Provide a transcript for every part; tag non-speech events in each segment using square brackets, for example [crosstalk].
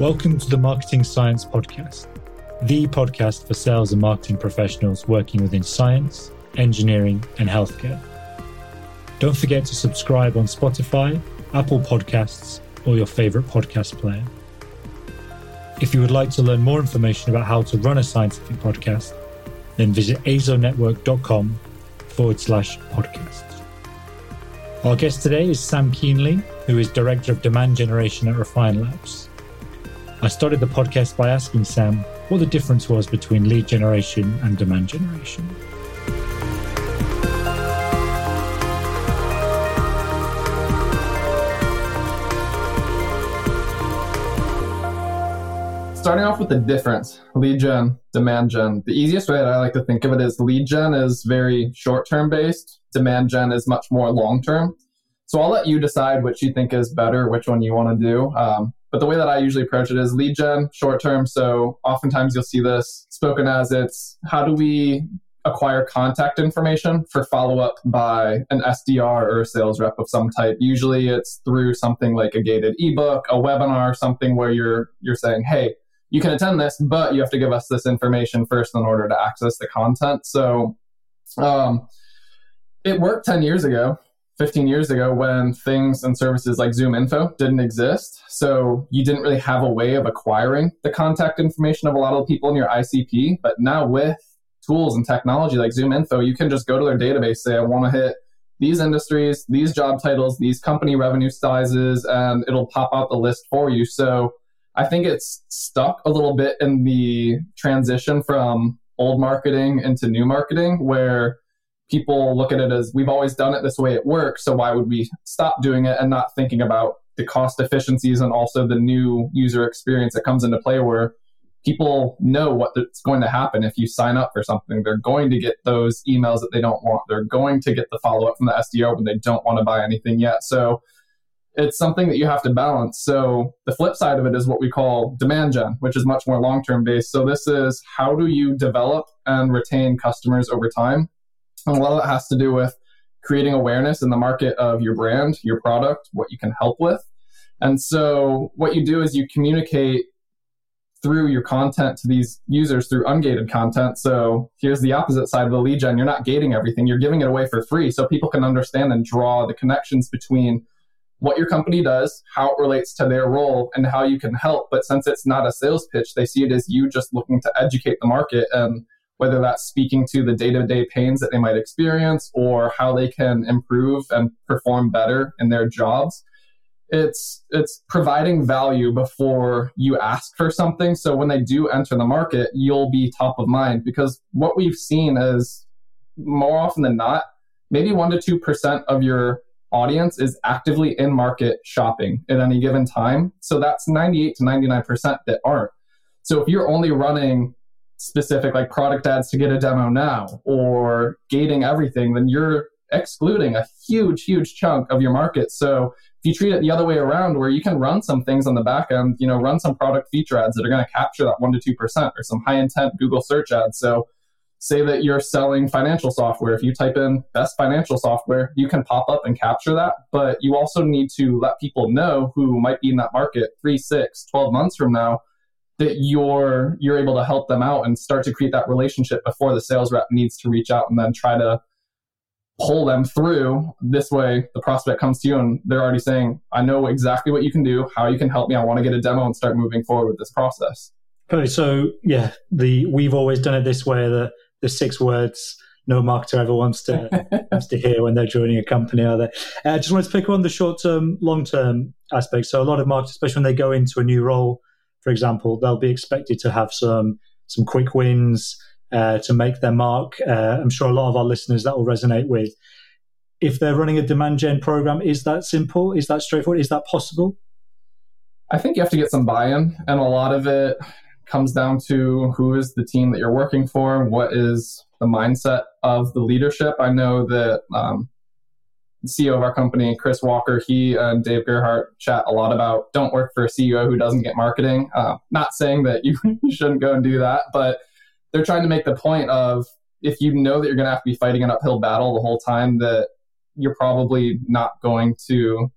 Welcome to the Marketing Science Podcast, the podcast for sales and marketing professionals working within science, engineering, and healthcare. Don't forget to subscribe on Spotify, Apple Podcasts, or your favorite podcast player. If you would like to learn more information about how to run a scientific podcast, then visit azonetwork.com forward slash podcast. Our guest today is Sam Kuehnle, who is Director of Demand Generation at Refine Labs. I started the podcast by asking Sam what the difference was between lead generation and demand generation. starting off with the difference lead gen demand gen. The easiest way that i like to think of it is lead gen is very short term based. Demand gen is much more long term so i'll let you decide which you think is better which one you want to do. Um, but the way that i usually approach it is lead gen short term so oftentimes you'll see this spoken as it's how do we acquire contact information for follow up by an SDR or a sales rep of some type. Usually it's through something like a gated ebook, a webinar, something where you're you're saying, "Hey, you can attend this, but you have to give us this information first in order to access the content. So um, it worked 10 years ago, 15 years ago when things and services like ZoomInfo didn't exist. So you didn't really have a way of acquiring the contact information of a lot of people in your ICP. But now with tools and technology like ZoomInfo, you can just go to their database, say, I want to hit these industries, these job titles, these company revenue sizes, and it'll pop out the list for you. So I think it's stuck a little bit in the transition from old marketing into new marketing where people look at it as we've always done it this way it works so why would we stop doing it and not thinking about the cost efficiencies and also the new user experience that comes into play where people know what's going to happen if you sign up for something they're going to get those emails that they don't want they're going to get the follow-up from the sdr when they don't want to buy anything yet so it's something that you have to balance. So the flip side of it is what we call demand gen, which is much more long term based. So this is how do you develop and retain customers over time? And a lot of that has to do with creating awareness in the market of your brand, your product, what you can help with. And so what you do is you communicate through your content to these users through ungated content. So here's the opposite side of the lead gen. You're not gating everything. You're giving it away for free so people can understand and draw the connections between what your company does, how it relates to their role, and how you can help. But since it's not a sales pitch, they see it as you just looking to educate the market and whether that's speaking to the day to day pains that they might experience or how they can improve and perform better in their jobs. It's it's providing value before you ask for something. So when they do enter the market, you'll be top of mind because what we've seen is more often than not, maybe one to two percent of your audience is actively in market shopping at any given time. So that's 98 to 99% that aren't. So if you're only running specific like product ads to get a demo now or gating everything, then you're excluding a huge, huge chunk of your market. So if you treat it the other way around, where you can run some things on the back end, you know, run some product feature ads that are going to capture that one to two percent, or some high intent Google search ads. So say that you're selling financial software. If you type in best financial software, you can pop up and capture that. But you also need to let people know who might be in that market three, six, 12 months from now that you're you're able to help them out and start to create that relationship before the sales rep needs to reach out and then try to pull them through this way the prospect comes to you and they're already saying i know exactly what you can do how you can help me i want to get a demo and start moving forward with this process okay so yeah the we've always done it this way the the six words no marketer ever wants to [laughs] wants to hear when they're joining a company, are they? Uh, I just wanted to pick on the short term, long term aspects. So a lot of marketers, especially when they go into a new role, for example, they'll be expected to have some some quick wins uh, to make their mark. Uh, I'm sure a lot of our listeners that will resonate with. If they're running a demand gen program, is that simple? Is that straightforward? Is that possible? I think you have to get some buy-in, and a lot of it comes down to who is the team that you're working for, what is the mindset of the leadership. I know that um, CEO of our company, Chris Walker, he and Dave Gerhardt chat a lot about don't work for a CEO who doesn't get marketing. Uh, not saying that you, [laughs] you shouldn't go and do that, but they're trying to make the point of if you know that you're going to have to be fighting an uphill battle the whole time, that you're probably not going to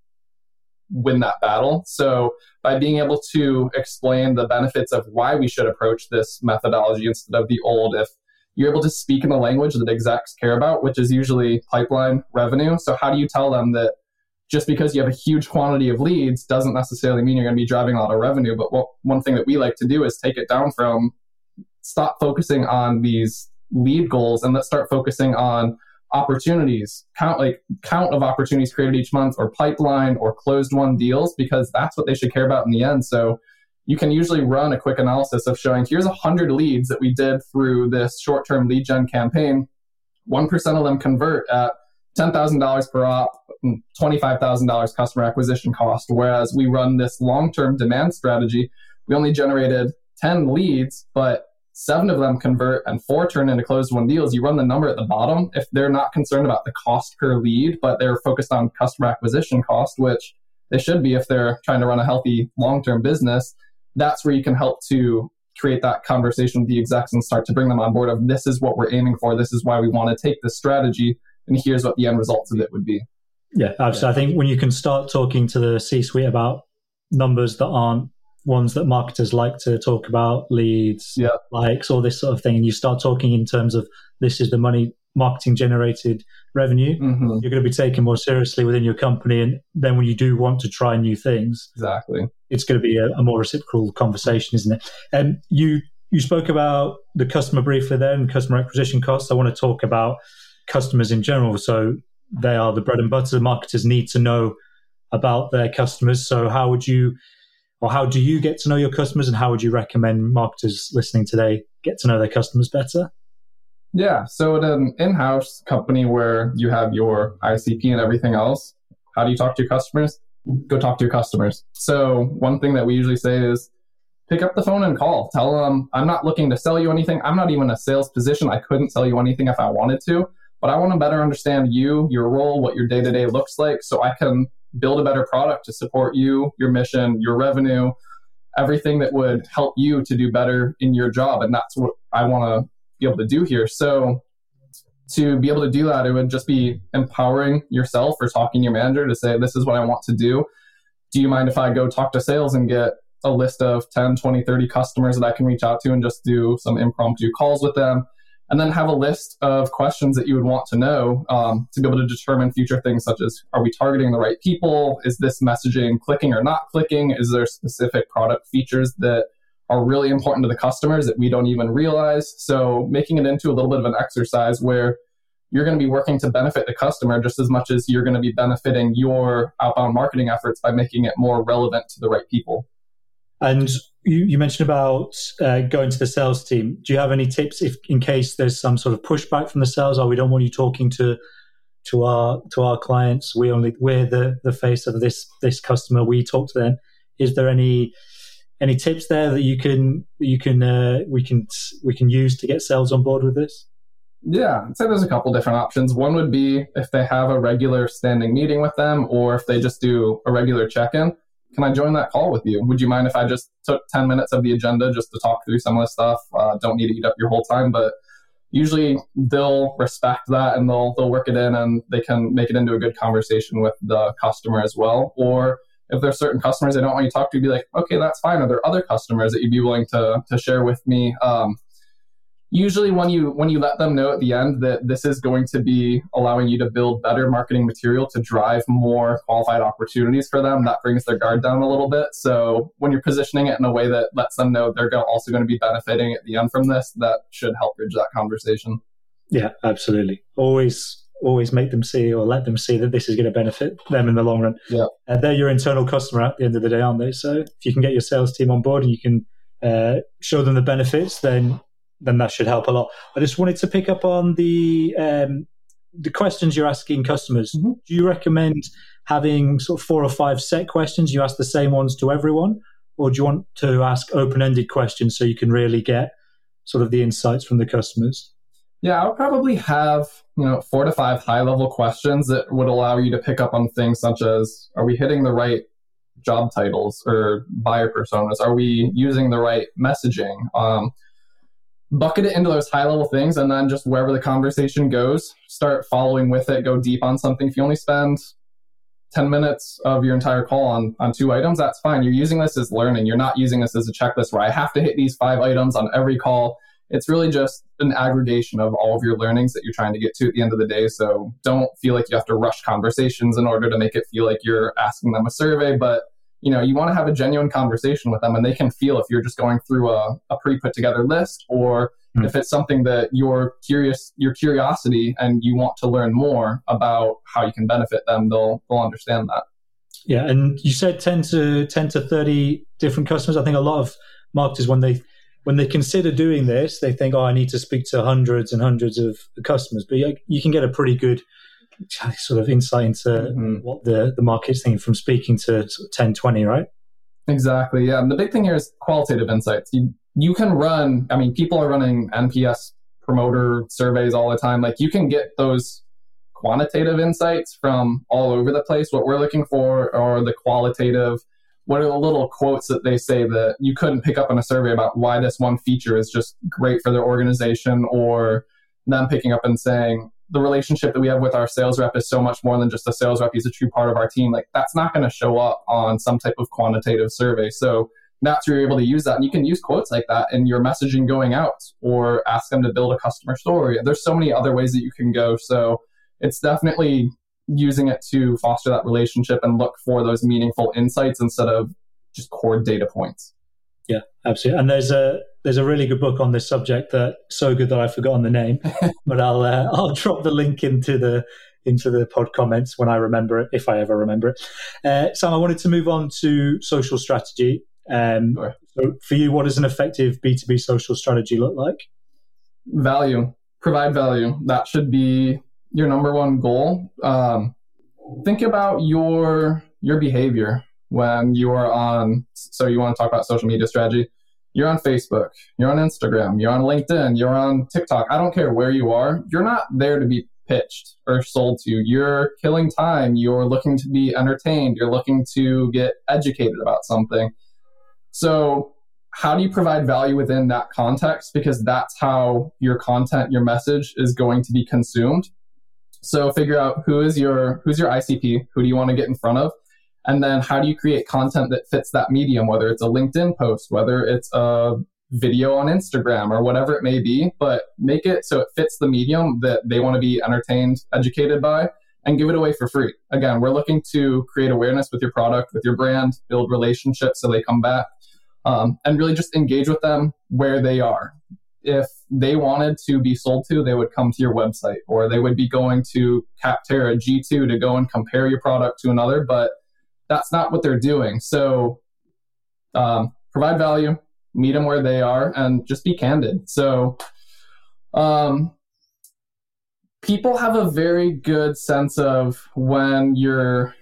win that battle. So by being able to explain the benefits of why we should approach this methodology instead of the old, if you're able to speak in the language that execs care about, which is usually pipeline revenue. So how do you tell them that just because you have a huge quantity of leads doesn't necessarily mean you're going to be driving a lot of revenue. But what, won thing that we like to do is take it down from stop focusing on these lead goals and let's start focusing on opportunities count like count of opportunities created each month or pipeline or closed one deals because that's what they should care about in the end so you can usually run a quick analysis of showing here's 100 leads that we did through this short-term lead gen campaign 1% of them convert at $10,000 per op, mm, $25,000 customer acquisition cost. Whereas we run this long term demand strategy, we only generated 10 leads, but seven of them convert and four turn into closed won deals. You run the number at the bottom. If they're not concerned about the cost per lead, but they're focused on customer acquisition cost, which they should be if they're trying to run a healthy long term business, that's where you can help to create that conversation with the execs and start to bring them on board of this is what we're aiming for. This is why we want to take this strategy and here's what the end results of it would be. Yeah, absolutely. I think when you can start talking to the C suite about numbers that aren't ones that marketers like to talk about, leads, yeah. likes, all this sort of thing, and you start talking in terms of this is the money marketing generated revenue, mm-hmm. you're going to be taken more seriously within your company. And then when you do want to try new things, exactly, it's going to be a, a more reciprocal conversation, isn't it? And you you spoke about the customer briefly there and customer acquisition costs. I want to talk about customers in general. So they are the bread and butter. Marketers need to know about their customers. So how would you, or how do you get to know your customers, and how would you recommend marketers listening today get to know their customers better? Yeah. So at an in-house company where you have your ICP and everything else, how do you talk to your customers? Go talk to your customers. So one thing that we usually say is pick up the phone and call. Tell them I'm not looking to sell you anything. I'm not even a sales position. I couldn't sell you anything if I wanted to but I want to better understand you, your role, what your day to day looks like, so I can build a better product to support you, your mission, your revenue, everything that would help you to do better in your job. And that's what I want to be able to do here. So, to be able to do that, it would just be empowering yourself or talking to your manager to say, This is what I want to do. Do you mind if I go talk to sales and get a list of 10, 20, 30 customers that I can reach out to and just do some impromptu calls with them? and then have a list of questions that you would want to know um, to be able to determine future things such as are we targeting the right people is this messaging clicking or not clicking is there specific product features that are really important to the customers that we don't even realize so making it into a little bit of an exercise where you're going to be working to benefit the customer just as much as you're going to be benefiting your outbound marketing efforts by making it more relevant to the right people and you, you mentioned about uh, going to the sales team. Do you have any tips if, in case there's some sort of pushback from the sales? Or we don't want you talking to to our to our clients. We only we're the the face of this this customer. We talk to them. Is there any any tips there that you can you can uh, we can we can use to get sales on board with this? Yeah, I'd say there's a couple different options. One would be if they have a regular standing meeting with them, or if they just do a regular check in can I join that call with you? Would you mind if I just took 10 minutes of the agenda just to talk through some of the stuff? Uh, don't need to eat up your whole time, but usually they'll respect that and they'll, they'll work it in and they can make it into a good conversation with the customer as well. Or if there's certain customers they don't want you to talk to, be like, okay, that's fine. Are there other customers that you'd be willing to, to share with me? Um, usually when you when you let them know at the end that this is going to be allowing you to build better marketing material to drive more qualified opportunities for them that brings their guard down a little bit so when you're positioning it in a way that lets them know they're also going to be benefiting at the end from this that should help bridge that conversation yeah absolutely always always make them see or let them see that this is going to benefit them in the long run yeah uh, they're your internal customer at the end of the day aren't they so if you can get your sales team on board and you can uh, show them the benefits then then that should help a lot. I just wanted to pick up on the um, the questions you're asking customers. Mm-hmm. Do you recommend having sort of four or five set questions? You ask the same ones to everyone, or do you want to ask open ended questions so you can really get sort of the insights from the customers? Yeah, I'll probably have you know four to five high level questions that would allow you to pick up on things such as are we hitting the right job titles or buyer personas? Are we using the right messaging? Um, bucket it into those high level things and then just wherever the conversation goes start following with it go deep on something if you only spend 10 minutes of your entire call on, on two items, that's fine. You're using this as learning. You're not using this as a checklist where I have to hit these five items on every call. It's really just an aggregation of all of your learnings that you're trying to get to at the end of the day. So don't feel like you have to rush conversations in order to make it feel like you're asking them a survey, but you know, you want to have a genuine conversation with them and they can feel if you're just going through a, a pre put together list or mm. if it's something that you're curious, your curiosity and you want to learn more about how you can benefit them, they'll, they'll understand that. Yeah. And you said 10 to 10 to 30 different customers. I think a lot of marketers, when they, when they consider doing this, they think, oh, I need to speak to hundreds and hundreds of customers. But you can get a pretty good [laughs] sort of insight into mm-hmm. what the, the market's thinking from speaking to 10, 20, right? Exactly. Yeah. And the big thing here is qualitative insights. You, you can run, I mean, people are running NPS promoter surveys all the time. Like you can get those quantitative insights from all over the place. What we're looking for are the qualitative, what are the little quotes that they say that you couldn't pick up in a survey about why this one feature is just great for their organization or them picking up and saying, the relationship that we have with our sales rep is so much more than just a sales rep. He's a true part of our team. Like that's not going to show up on some type of quantitative survey. So that's where you're able to use that. And you can use quotes like that in your messaging going out or ask them to build a customer story. There's so many other ways that you can go. So it's definitely using it to foster that relationship and look for those meaningful insights instead of just core data points. Yeah, absolutely. And there's a there's a really good book on this subject that so good that I've forgotten the name, [laughs] but I'll uh, I'll drop the link into the into the pod comments when I remember it, if I ever remember it. Uh, Sam, I wanted to move on to social strategy. Um, sure. So, for you, what does an effective B two B social strategy look like? Value, provide value. That should be your number one goal. Um, think about your your behavior when you are on. So, you want to talk about social media strategy you're on Facebook, you're on Instagram, you're on LinkedIn, you're on TikTok. I don't care where you are. You're not there to be pitched or sold to. You're killing time. You're looking to be entertained. You're looking to get educated about something. So, how do you provide value within that context? Because that's how your content, your message is going to be consumed. So, figure out who is your who's your ICP. Who do you want to get in front of? And then how do you create content that fits that medium, whether it's a LinkedIn post, whether it's a video on Instagram or whatever it may be, but make it so it fits the medium that they want to be entertained, educated by, and give it away for free. Again, we're looking to create awareness with your product, with your brand, build relationships so they come back, um, and really just engage with them where they are. If they wanted to be sold to, they would come to your website or they would be going to Capterra G2 to go and compare your product to another. But that's not what they're doing. So um, provide value, meet them where they are, and just be candid. So um, people have a very good sense of when you're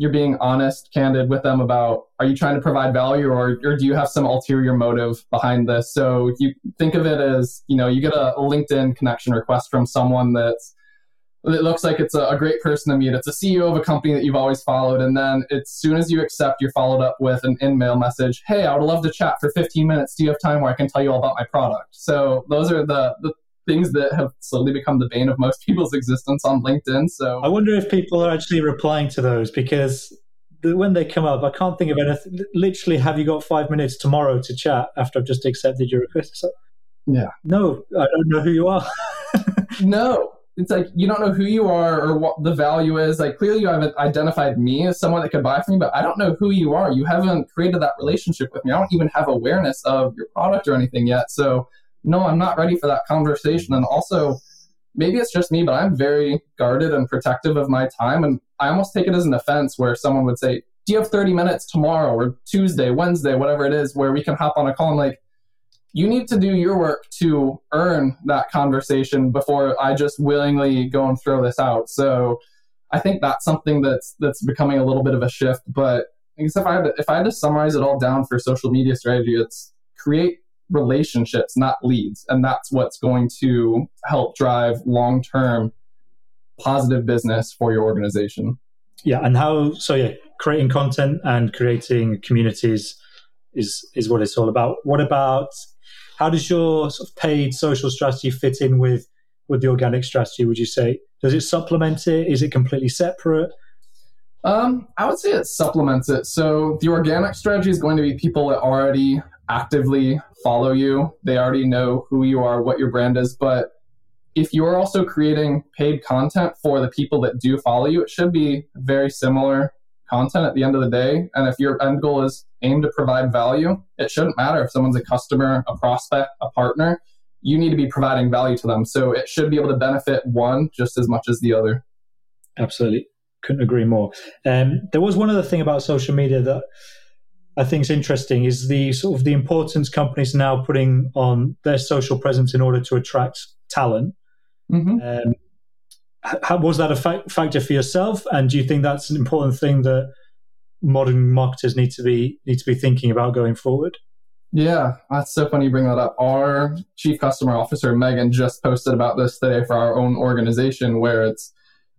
you're being honest, candid with them about are you trying to provide value or, or do you have some ulterior motive behind this? So you think of it as, you know, you get a, LinkedIn connection request from someone that's it looks like it's a, a, great person to meet. It's a CEO of a company that you've always followed. And then as soon as you accept, you're followed up with an in-mail message. Hey, I would love to chat for 15 minutes. Do you have time where I can tell you all about my product? So those are the, the things that have slowly become the bane of most [laughs] people's existence on LinkedIn. So I wonder if people are actually replying to those because when they come up, I can't think of anything. Literally, have you got five minutes tomorrow to chat after I've just accepted your request? So, yeah. No, I don't know who you are. [laughs] no it's like you don't know who you are or what the value is. Like clearly you haven't identified me as someone that could buy from you, but I don't know who you are. You haven't created that relationship with me. I don't even have awareness of your product or anything yet. So no, I'm not ready for that conversation. And also, maybe it's just me, but I'm very guarded and protective of my time. And I almost take it as an offense where someone would say, Do you have 30 minutes tomorrow or Tuesday, Wednesday, whatever it is, where we can hop on a call? I'm like, you need to do your work to earn that conversation before I just willingly go and throw this out. So I think that's something that's that's becoming a little bit of a shift. But I guess if I had to, if I had to summarize it all down for social media strategy, it's create relationships, not leads, and that's what's going to help drive long term positive business for your organization. Yeah, and how so? Yeah, creating content and creating communities is is what it's all about. What about how does your sort of paid social strategy fit in with with the organic strategy? Would you say does it supplement it? Is it completely separate? Um, I would say it supplements it. So the organic strategy is going to be people that already actively follow you. They already know who you are, what your brand is. But if you're also creating paid content for the people that do follow you, it should be very similar content at the end of the day. And if your end goal is aimed to provide value, it shouldn't matter if someone's a customer, a prospect, a partner. You need to be providing value to them. So it should be able to benefit one just as much as the other. Absolutely couldn't agree more. Um, there was one other thing about social media that I think is interesting is the sort of the importance companies now putting on their social presence in order to attract talent. Mm-hmm. Um, how, was that a fa- factor for yourself? And do you think that's an important thing that modern marketers need to be need to be thinking about going forward? Yeah, that's so funny you bring that up. Our chief customer officer Megan just posted about this today for our own organization, where it's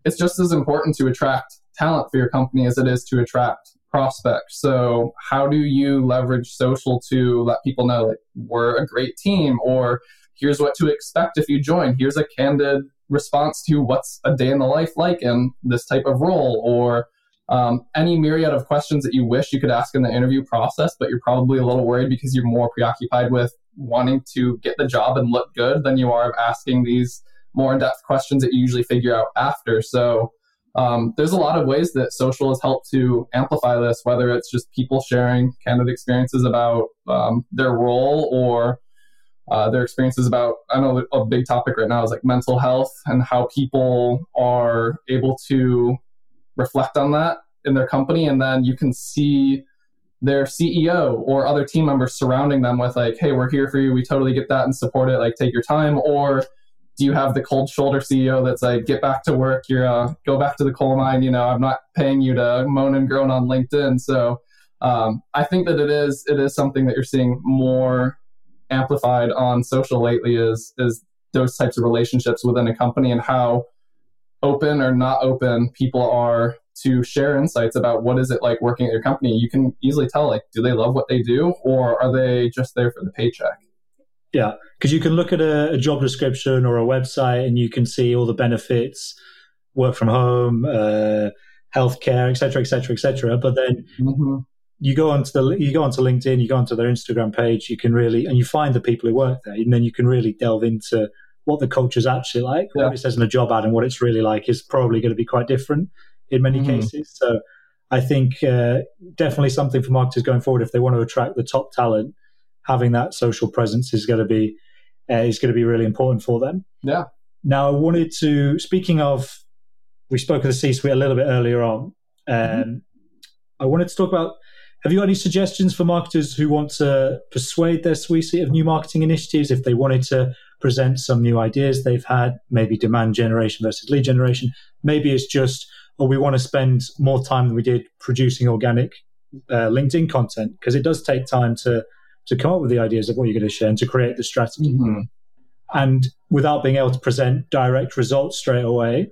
it's just as important to attract talent for your company as it is to attract prospects. So, how do you leverage social to let people know like we're a great team or here's what to expect if you join? Here's a candid response to what's a day in the life like in this type of role or um, any myriad of questions that you wish you could ask in the interview process, but you're probably a little worried because you're more preoccupied with wanting to get the job and look good than you are of asking these more in-depth questions that you usually figure out after. So um, there's a lot of ways that social has helped to amplify this, whether it's just people sharing candid experiences about um, their role or uh, their experiences about, I know a big topic right now is like mental health and how people are able to reflect on that in their company. And then you can see their CEO or other team members surrounding them with like, hey, we're here for you. We totally get that and support it. Like, take your time. Or do you have the cold shoulder CEO that's like, get back to work, you're uh, go back to the coal mine. You know, I'm not paying you to moan and groan on LinkedIn. So um, I think that it is it is something that you're seeing more amplified on social lately is is those types of relationships within a company and how open or not open people are to share insights about what is it like working at your company you can easily tell like do they love what they do or are they just there for the paycheck yeah, because you can look at a, a, job description or a website and you can see all the benefits, work from home, uh, healthcare, etc., etc., etc. But then mm-hmm. you go onto the you go onto LinkedIn, you go onto their Instagram page, you can really and you find the people who work there, and then you can really delve into what the culture is actually like. Yeah. What it says in a job ad and what it's really like is probably going to be quite different in many mm-hmm. cases. So I think uh, definitely something for marketers going forward if they want to attract the top talent having that social presence is going to be uh, is going to be really important for them. Yeah. Now, I wanted to speaking of, we spoke of the C-suite a little bit earlier on. Um, mm-hmm. I wanted to talk about. Have you got any suggestions for marketers who want to persuade their C-suite of new marketing initiatives if they wanted to present some new ideas they've had, maybe demand generation versus lead generation? Maybe it's just, or oh, we want to spend more time than we did producing organic uh, LinkedIn content because it does take time to to come up with the ideas of what you're going to share and to create the strategy. Mm-hmm. And without being able to present direct results straight away,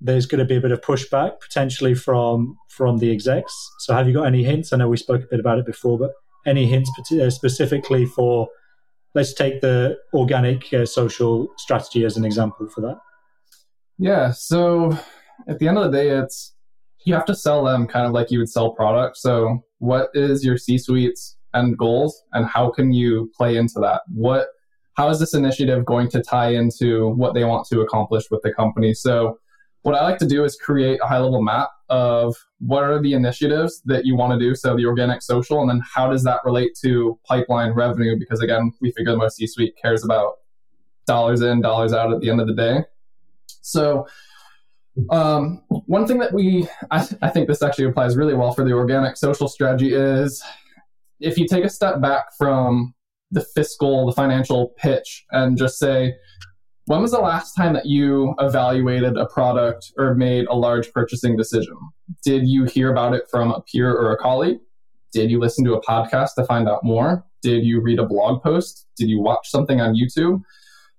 there's going to be a bit of pushback potentially from from the execs. So, have you got any hints? I know we spoke a bit about it before, but any hints uh, specifically for? Let's take the organic uh, social strategy as an example for that. Yeah. So, at the end of the day, it's you have to sell them kind of like you would sell products. So, what is your C-suite's end goals and how can you play into that? What how is this initiative going to tie into what they want to accomplish with the company? So what i like to do is create a high level map of what are the initiatives that you want to do so the organic social and then how does that relate to pipeline revenue? Because again we figure the most c suite cares about dollars in dollars out at the end of the day. So um, one thing that we I, I think this actually applies really well for the organic social strategy is if you take a step back from the fiscal, the financial pitch, and just say, when was the last time that you evaluated a product or made a large purchasing decision? Did you hear about it from a peer or a colleague? Did you listen to a podcast to find out more? Did you read a blog post? Did you watch something on YouTube?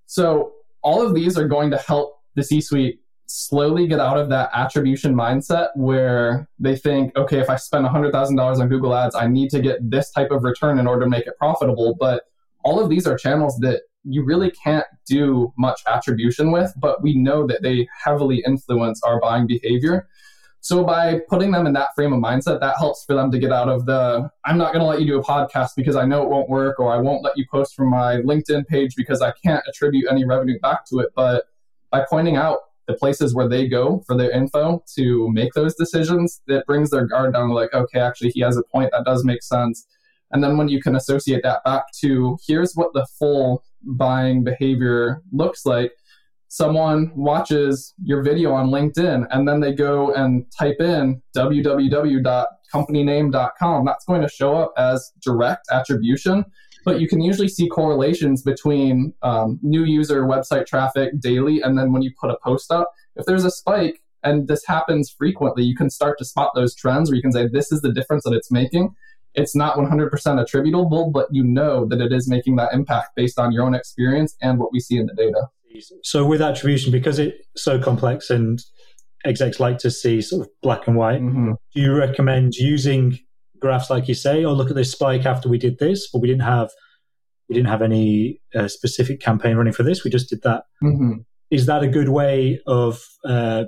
So, all of these are going to help the C suite slowly get out of that attribution mindset where they think, okay, if I spend $100,000 on Google Ads, I need to get this type of return in order to make it profitable. But all of these are channels that you really can't do much attribution with, but we know that they heavily influence our buying behavior. So by putting them in that frame of mindset, that helps for them to get out of the I'm not going to let you do a podcast because I know it won't work, or I won't let you post from my LinkedIn page because I can't attribute any revenue back to it. But by pointing out the places where they go for their info to make those decisions, that brings their guard down. Like, okay, actually, he has a point that does make sense. And then when you can associate that back to here's what the full buying behavior looks like, someone watches your video on LinkedIn and then they go and type in www.companyname.com, that's going to show up as direct attribution. But you can usually see correlations between um, new user website traffic daily and then when you put a post up. If there's a spike and this happens frequently, you can start to spot those trends where you can say, this is the difference that it's making. It's not 100% attributable, but you know that it is making that impact based on your own experience and what we see in the data. So with attribution, because it's so complex and execs like to see sort of black and white, mm-hmm. do you recommend using graphs like you say, or look at this spike after we did this, but we didn't have we didn't have any uh, specific campaign running for this. We just did that. Mm-hmm. Is that a good way of uh,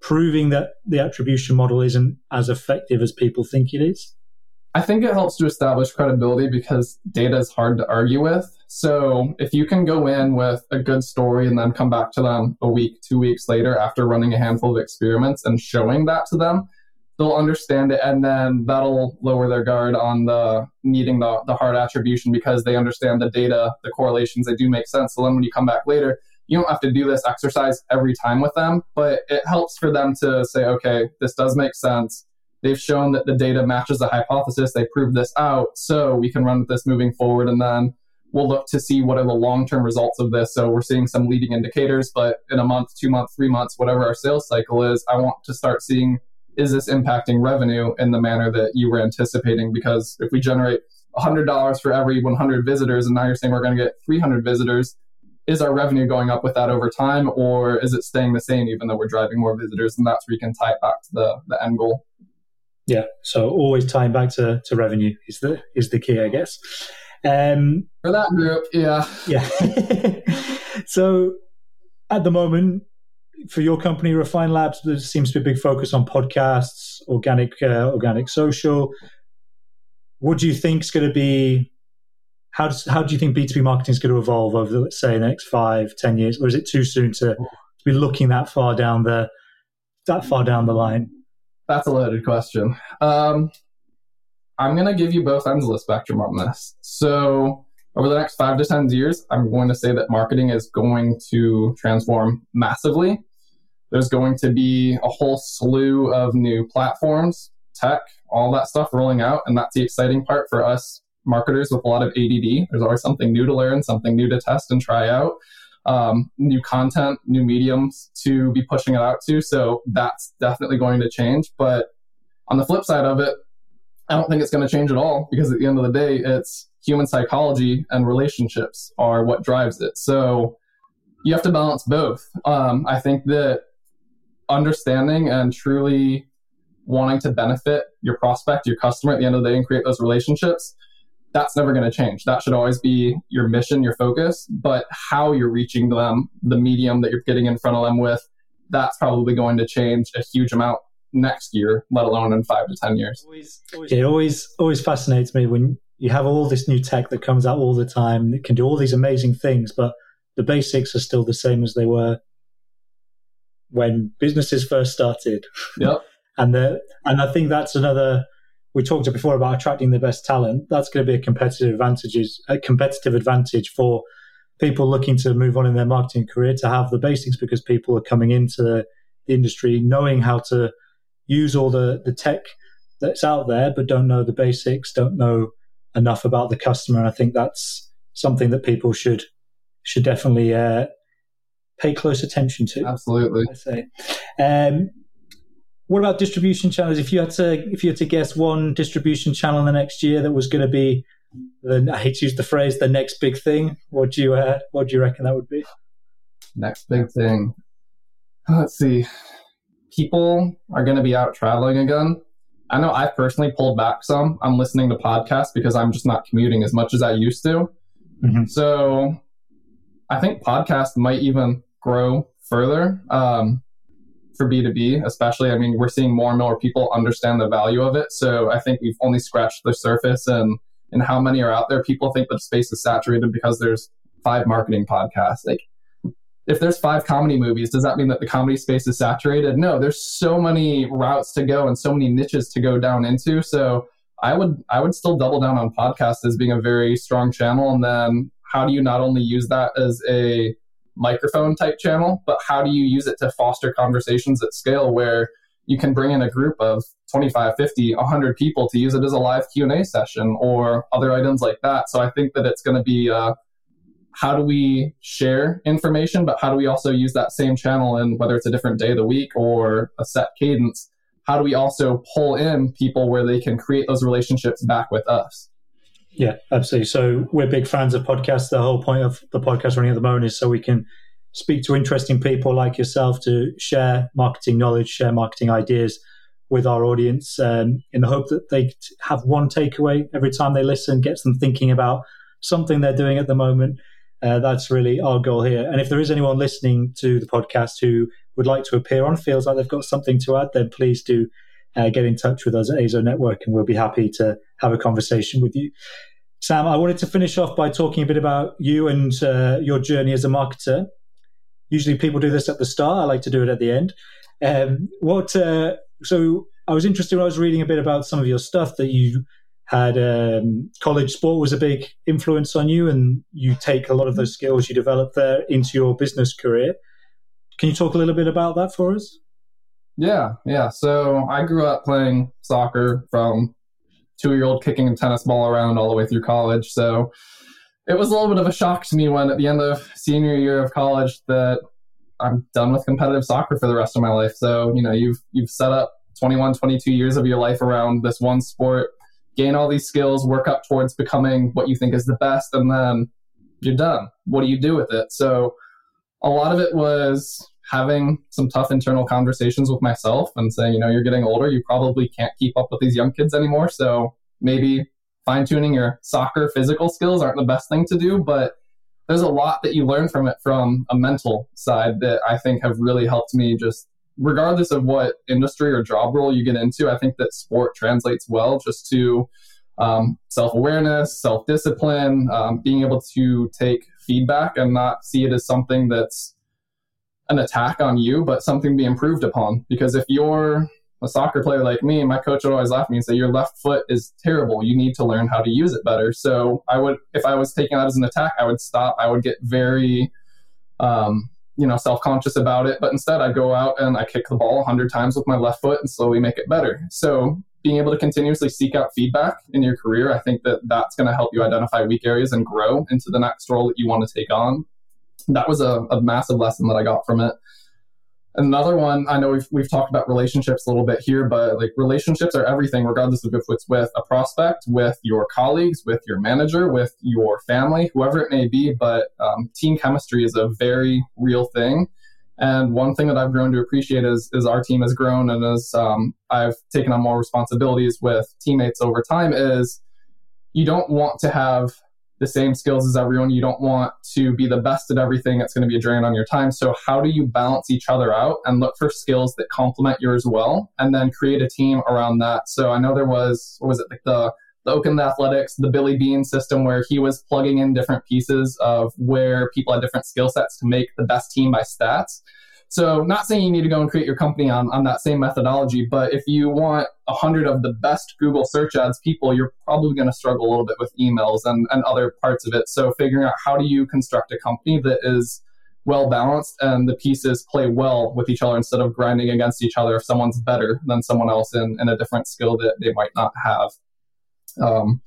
proving that the attribution model isn't as effective as people think it is? I think it helps to establish credibility because data is hard to argue with. So if you can go in with a good story and then come back to them a week, two weeks later after running a handful of experiments and showing that to them, they'll understand it and then that'll lower their guard on the needing the, the hard attribution because they understand the data, the correlations, they do make sense. So then when you come back later, you don't have to do this exercise every time with them, but it helps for them to say, okay, this does make sense They've shown that the data matches the hypothesis. They proved this out. So we can run with this moving forward. And then we'll look to see what are the long term results of this. So we're seeing some leading indicators, but in a month, two months, three months, whatever our sales cycle is, I want to start seeing is this impacting revenue in the manner that you were anticipating? Because if we generate $100 for every 100 visitors, and now you're saying we're going to get 300 visitors, is our revenue going up with that over time, or is it staying the same even though we're driving more visitors? And that's where you can tie it back to the, the end goal. Yeah. So always tying back to, to revenue is the is the key, I guess. Um, For that group, yeah. Yeah. [laughs] so at the moment, for your company, Refine Labs, there seems to be a big focus on podcasts, organic, uh, organic social. What do you think is going to be? How does how do you think B two B marketing is going to evolve over, let's say, the next five, ten years, or is it too soon to, to be looking that far down the that far down the line? That's a loaded question. Um, I'm going to give you both ends of the spectrum on this. So, over the next five to 10 years, I'm going to say that marketing is going to transform massively. There's going to be a whole slew of new platforms, tech, all that stuff rolling out. And that's the exciting part for us marketers with a lot of ADD. There's always something new to learn, something new to test and try out um, new content, new mediums to be pushing it out to. So that's definitely going to change. But on the flip side of it, I don't think it's going to change at all because at the end of the day, it's human psychology and relationships are what drives it. So you have to balance both. Um, I think that understanding and truly wanting to benefit your prospect, your customer at the end of the day and create those relationships that's never going to change. That should always be your mission, your focus. But how you're reaching them, the medium that you're getting in front of them with, that's probably going to change a huge amount next year, let alone in five to 10 years. It always, always fascinates me when you have all this new tech that comes out all the time that can do all these amazing things, but the basics are still the same as they were when businesses first started. Yep. [laughs] and the, and I think that's another we talked before about attracting the best talent. That's going to be a competitive advantage, a competitive advantage for people looking to move on in their marketing career to have the basics because people are coming into the industry knowing how to use all the, the tech that's out there, but don't know the basics, don't know enough about the customer. And I think that's something that people should should definitely uh, pay close attention to. Absolutely. I say. Um, what about distribution channels? If you had to, if you had to guess one distribution channel in the next year that was going to be, the, I hate to use the phrase, the next big thing. What do you, uh, what do you reckon that would be? Next big thing. Let's see. People are going to be out traveling again. I know I've personally pulled back some. I'm listening to podcasts because I'm just not commuting as much as I used to. Mm-hmm. So I think podcasts might even grow further. Um, for B2B, especially. I mean, we're seeing more and more people understand the value of it. So I think we've only scratched the surface and and how many are out there. People think that space is saturated because there's five marketing podcasts. Like if there's five comedy movies, does that mean that the comedy space is saturated? No, there's so many routes to go and so many niches to go down into. So I would I would still double down on podcasts as being a very strong channel. And then how do you not only use that as a microphone type channel, but how do you use it to foster conversations at scale where you can bring in a group of 25, 50, 100 people to use it as a live Q&A session or other items like that. So I think that it's going to be uh, how do we share information, but how do we also use that same channel and whether it's a different day of the week or a set cadence, how do we also pull in people where they can create those relationships back with us? Yeah, absolutely. So we're big fans of podcasts. The whole point of the podcast running at the moment is so we can speak to interesting people like yourself to share marketing knowledge, share marketing ideas with our audience um, in the hope that they have one takeaway every time they listen, gets them thinking about something they're doing at the moment. Uh, that's really our goal here. And if there is anyone listening to the podcast who would like to appear on, feels like they've got something to add, then please do uh, get in touch with us at Azo Network and we'll be happy to have a conversation with you. Sam, I wanted to finish off by talking a bit about you and uh, your journey as a marketer. Usually people do this at the start. I like to do it at the end. Um, what? Uh, so I was interested when I was reading a bit about some of your stuff that you had um, college sport was a big influence on you, and you take a lot of those skills you developed there into your business career. Can you talk a little bit about that for us? Yeah, yeah. So I grew up playing soccer from two year old kicking a tennis ball around all the way through college. So it was a little bit of a shock to me when at the end of senior year of college that I'm done with competitive soccer for the rest of my life. So, you know, you've you've set up 21, 22 years of your life around this one sport, gain all these skills, work up towards becoming what you think is the best, and then you're done. What do you do with it? So a lot of it was having some tough internal conversations with myself and saying, you know, you're getting older, you probably can't keep up with these young kids anymore. So maybe fine tuning your soccer physical skills aren't the best thing to do, but there's a lot that you learn from it from a mental side that I think have really helped me just regardless of what industry or job role you get into, I think that sport translates well just to um, self awareness, self discipline, um, being able to take feedback and not see it as something that's an attack on you, but something to be improved upon. Because if you're a soccer player like me, my coach would always laugh at me and say, Your left foot is terrible. You need to learn how to use it better. So I would, if I was taking that as an attack, I would stop. I would get very, um, you know, self conscious about it. But instead, I go out and I kick the ball 100 times with my left foot and slowly make it better. So being able to continuously seek out feedback in your career, I think that that's going to help you identify weak areas and grow into the next role that you want to take on that was a, a massive lesson that I got from it. Another one, I know we've, we've talked about relationships a little bit here, but like relationships are everything, regardless of if it's with a prospect, with your colleagues, with your manager, with your family, whoever it may be. But um, team chemistry is a very real thing. And one thing that I've grown to appreciate is, is our team has grown and as um, I've taken on more responsibilities with teammates over time is you don't want to have the same skills as everyone. You don't want to be the best at everything. It's going to be a drain on your time. So, how do you balance each other out and look for skills that complement yours well and then create a team around that? So, I know there was, what was it, like the, the Oakland Athletics, the Billy Beane system, where he was plugging in different pieces of where people had different skill sets to make the best team by stats. So, not saying you need to go and create your company on, on that same methodology, but if you want a hundred of the best Google search ads people, you're probably going to struggle a little bit with emails and, and other parts of it. So, figuring out how do you construct a company that is well balanced and the pieces play well with each other instead of grinding against each other if someone's better than someone else in, in a different skill that they might not have. Um,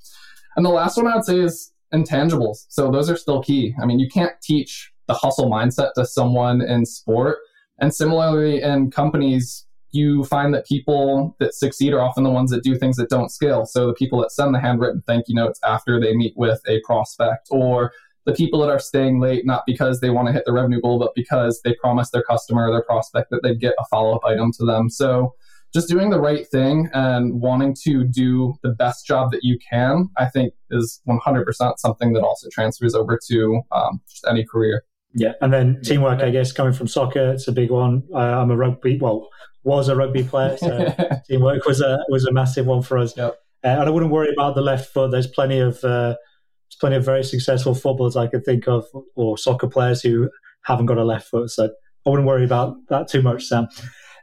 and the last one I would say is intangibles. So, those are still key. I mean, you can't teach the hustle mindset to someone in sport and similarly, in companies, you find that people that succeed are often the ones that do things that don't scale. So the people that send the handwritten thank you notes after they meet with a prospect, or the people that are staying late not because they want to hit the revenue goal, but because they promised their customer or their prospect that they'd get a follow up item to them. So just doing the right thing and wanting to do the best job that you can, I think, is 100% something that also transfers over to um, any career. Yeah, and then teamwork, I guess, coming from soccer, it's a big one. Uh, I'm a rugby, well, was a rugby player, so [laughs] teamwork was a was a massive one for us. Yep. Uh, and I wouldn't worry about the left foot. There's plenty of uh, there's plenty of very successful footballers I could think of, or soccer players who haven't got a left foot. So I wouldn't worry about that too much, Sam.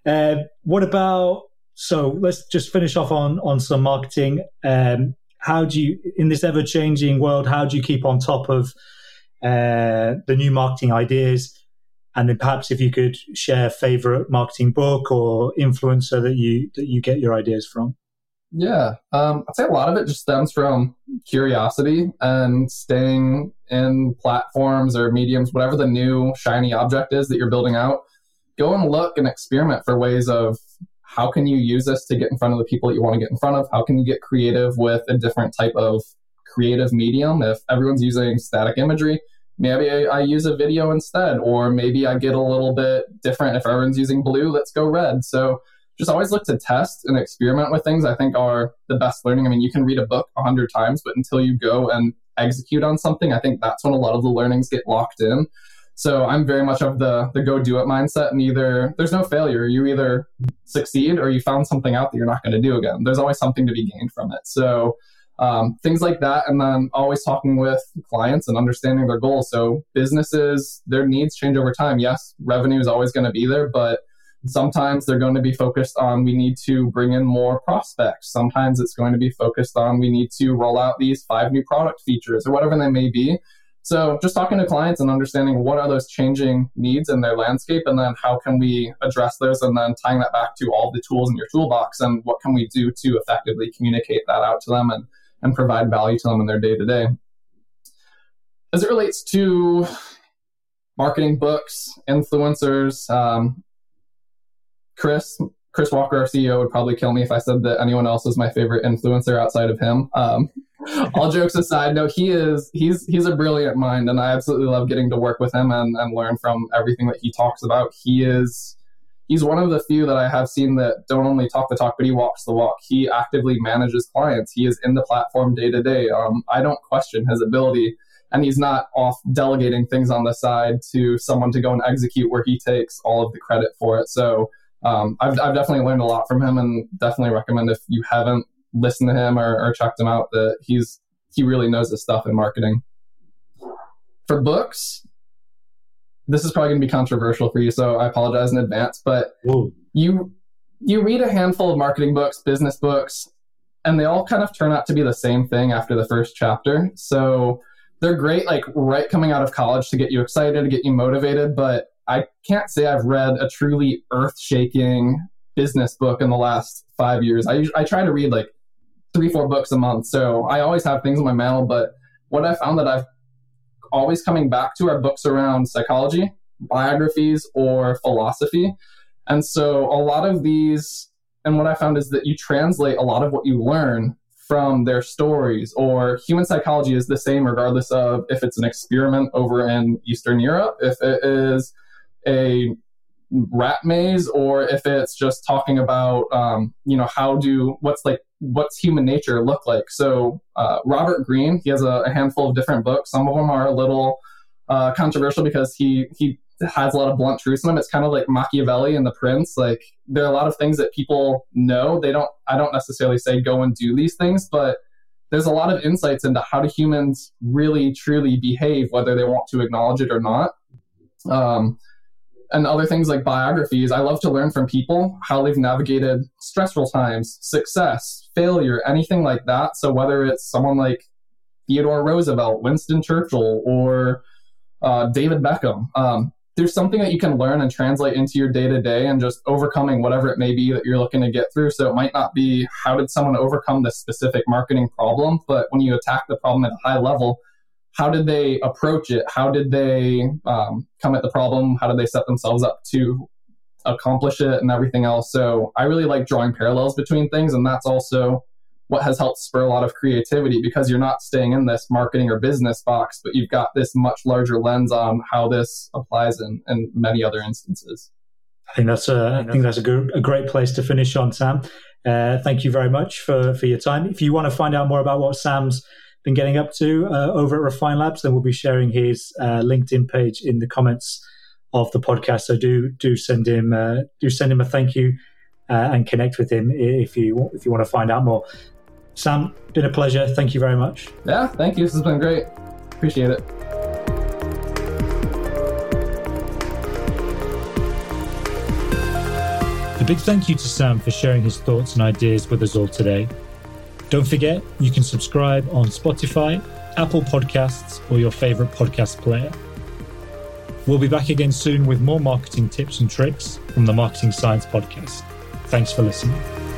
Uh, what about so? Let's just finish off on on some marketing. Um, how do you, in this ever changing world, how do you keep on top of uh, the new marketing ideas? And then perhaps if you could share favorite marketing book or influencer that you that you get your ideas from. Yeah, um, I'd say a lot of it just stems from curiosity and staying in platforms or mediums, whatever the new shiny object is that you're building out. Go and look and experiment for ways of how can you use this to get in front of the people that you want to get in front of? How can you get creative with a different type of creative medium? If everyone's using static imagery, maybe I, use a video instead, or maybe I get a little bit different. If everyone's using blue, let's go red. So just always look to test and experiment with things. I think are the best learning. I mean, you can read a book a hundred times, but until you go and execute on something, I think that's when a lot of the learnings get locked in. So I'm very much of the the go do it mindset, and either there's no failure. You either succeed or you found something out that you're not going to do again. There's always something to be gained from it. So um, things like that. And then always talking with clients and understanding their goals. So businesses their needs change over time. Yes revenue is always going to be there but sometimes they're going to be focused on we need to bring in more prospects. Sometimes it's going to be focused on we need to roll out these five new product features or whatever they may be. So just talking to clients and understanding what are those changing needs in their landscape and then how can we address those and then tying that back to all the tools in your toolbox and what can we do to effectively communicate that out to them and and provide value to them in their day to day. As it relates to marketing books, influencers, um, Chris Chris Walker, our CEO, would probably kill me if I said that anyone else is my favorite influencer outside of him. Um, [laughs] all jokes aside, no, he is he's he's a brilliant mind, and I absolutely love getting to work with him and, and learn from everything that he talks about. He is he's one of the few that I have seen that don't only talk the talk, but he walks the walk. He actively manages clients. He is in the platform day to day. Um, I don't question his ability, and he's not off delegating things on the side to someone to go and execute where he takes all of the credit for it. So um, I've, I've definitely learned a lot from him, and definitely recommend if you haven't listened to him or, or checked him out that he's he really knows his stuff in marketing. For books, this is probably going to be controversial for you, so I apologize in advance. But Whoa. you you read a handful of marketing books, business books, and they all kind of turn out to be the same thing after the first chapter. So they're great, like right coming out of college to get you excited, to get you motivated. But I can't say I've read a truly earth shaking business book in the last five years. I I try to read like three four books a month, so I always have things in my mail. But what I found that I've always coming back to are books around psychology, biographies, or philosophy. And so a lot of these, and what I found is that you translate a lot of what you learn from their stories, or human psychology is the same regardless of if it's an experiment over in Eastern Europe, if it is a rat maze or if it's just talking about um, you know how do what's like what's human nature look like. So uh, robert greene he has a, a, handful of different books. Some of them are a little uh, controversial because he he has a lot of blunt truths in them. It's kind of like machiavelli and the prince. Like there are a lot of things that people know. They don't i don't necessarily say go and do these things but there's a lot of insights into how do humans really truly behave whether they want to acknowledge it or not. Um, and other things like biographies, I love to learn from people how they've navigated stressful times, success, failure, anything like that. So whether it's someone like Theodore Roosevelt, Winston Churchill, or uh, David Beckham, um, there's something that you can learn and translate into your day to day and just overcoming whatever it may be that you're looking to get through. So it might not be how did someone overcome this specific marketing problem, but when you attack the problem at a high level, how did they approach it? How did they um, come at the problem? How did they set themselves up to accomplish it and everything else? So I really like drawing parallels between things, and that's also what has helped spur a lot of creativity because you're not staying in this marketing or business box, but you've got this much larger lens on how this applies in, in many other instances. I think that's a, I think that's a, good, a great place to finish on, Sam. Uh, thank you very much for, for your time. If you want to find out more about what Sam's been getting up to uh, over at Refine Labs, then we'll be sharing his uh, LinkedIn page in the comments of the podcast. So do do send him uh, do send him a thank you uh, and connect with him if you if you want to find out more. Sam, been a pleasure. Thank you very much. Yeah, thank you. This has been great. Appreciate it. A big thank you to Sam for sharing his thoughts and ideas with us all today. Don't forget, you can subscribe on Spotify, Apple Podcasts, or your favorite podcast player. We'll be back again soon with more marketing tips and tricks from the Marketing Science Podcast. Thanks for listening.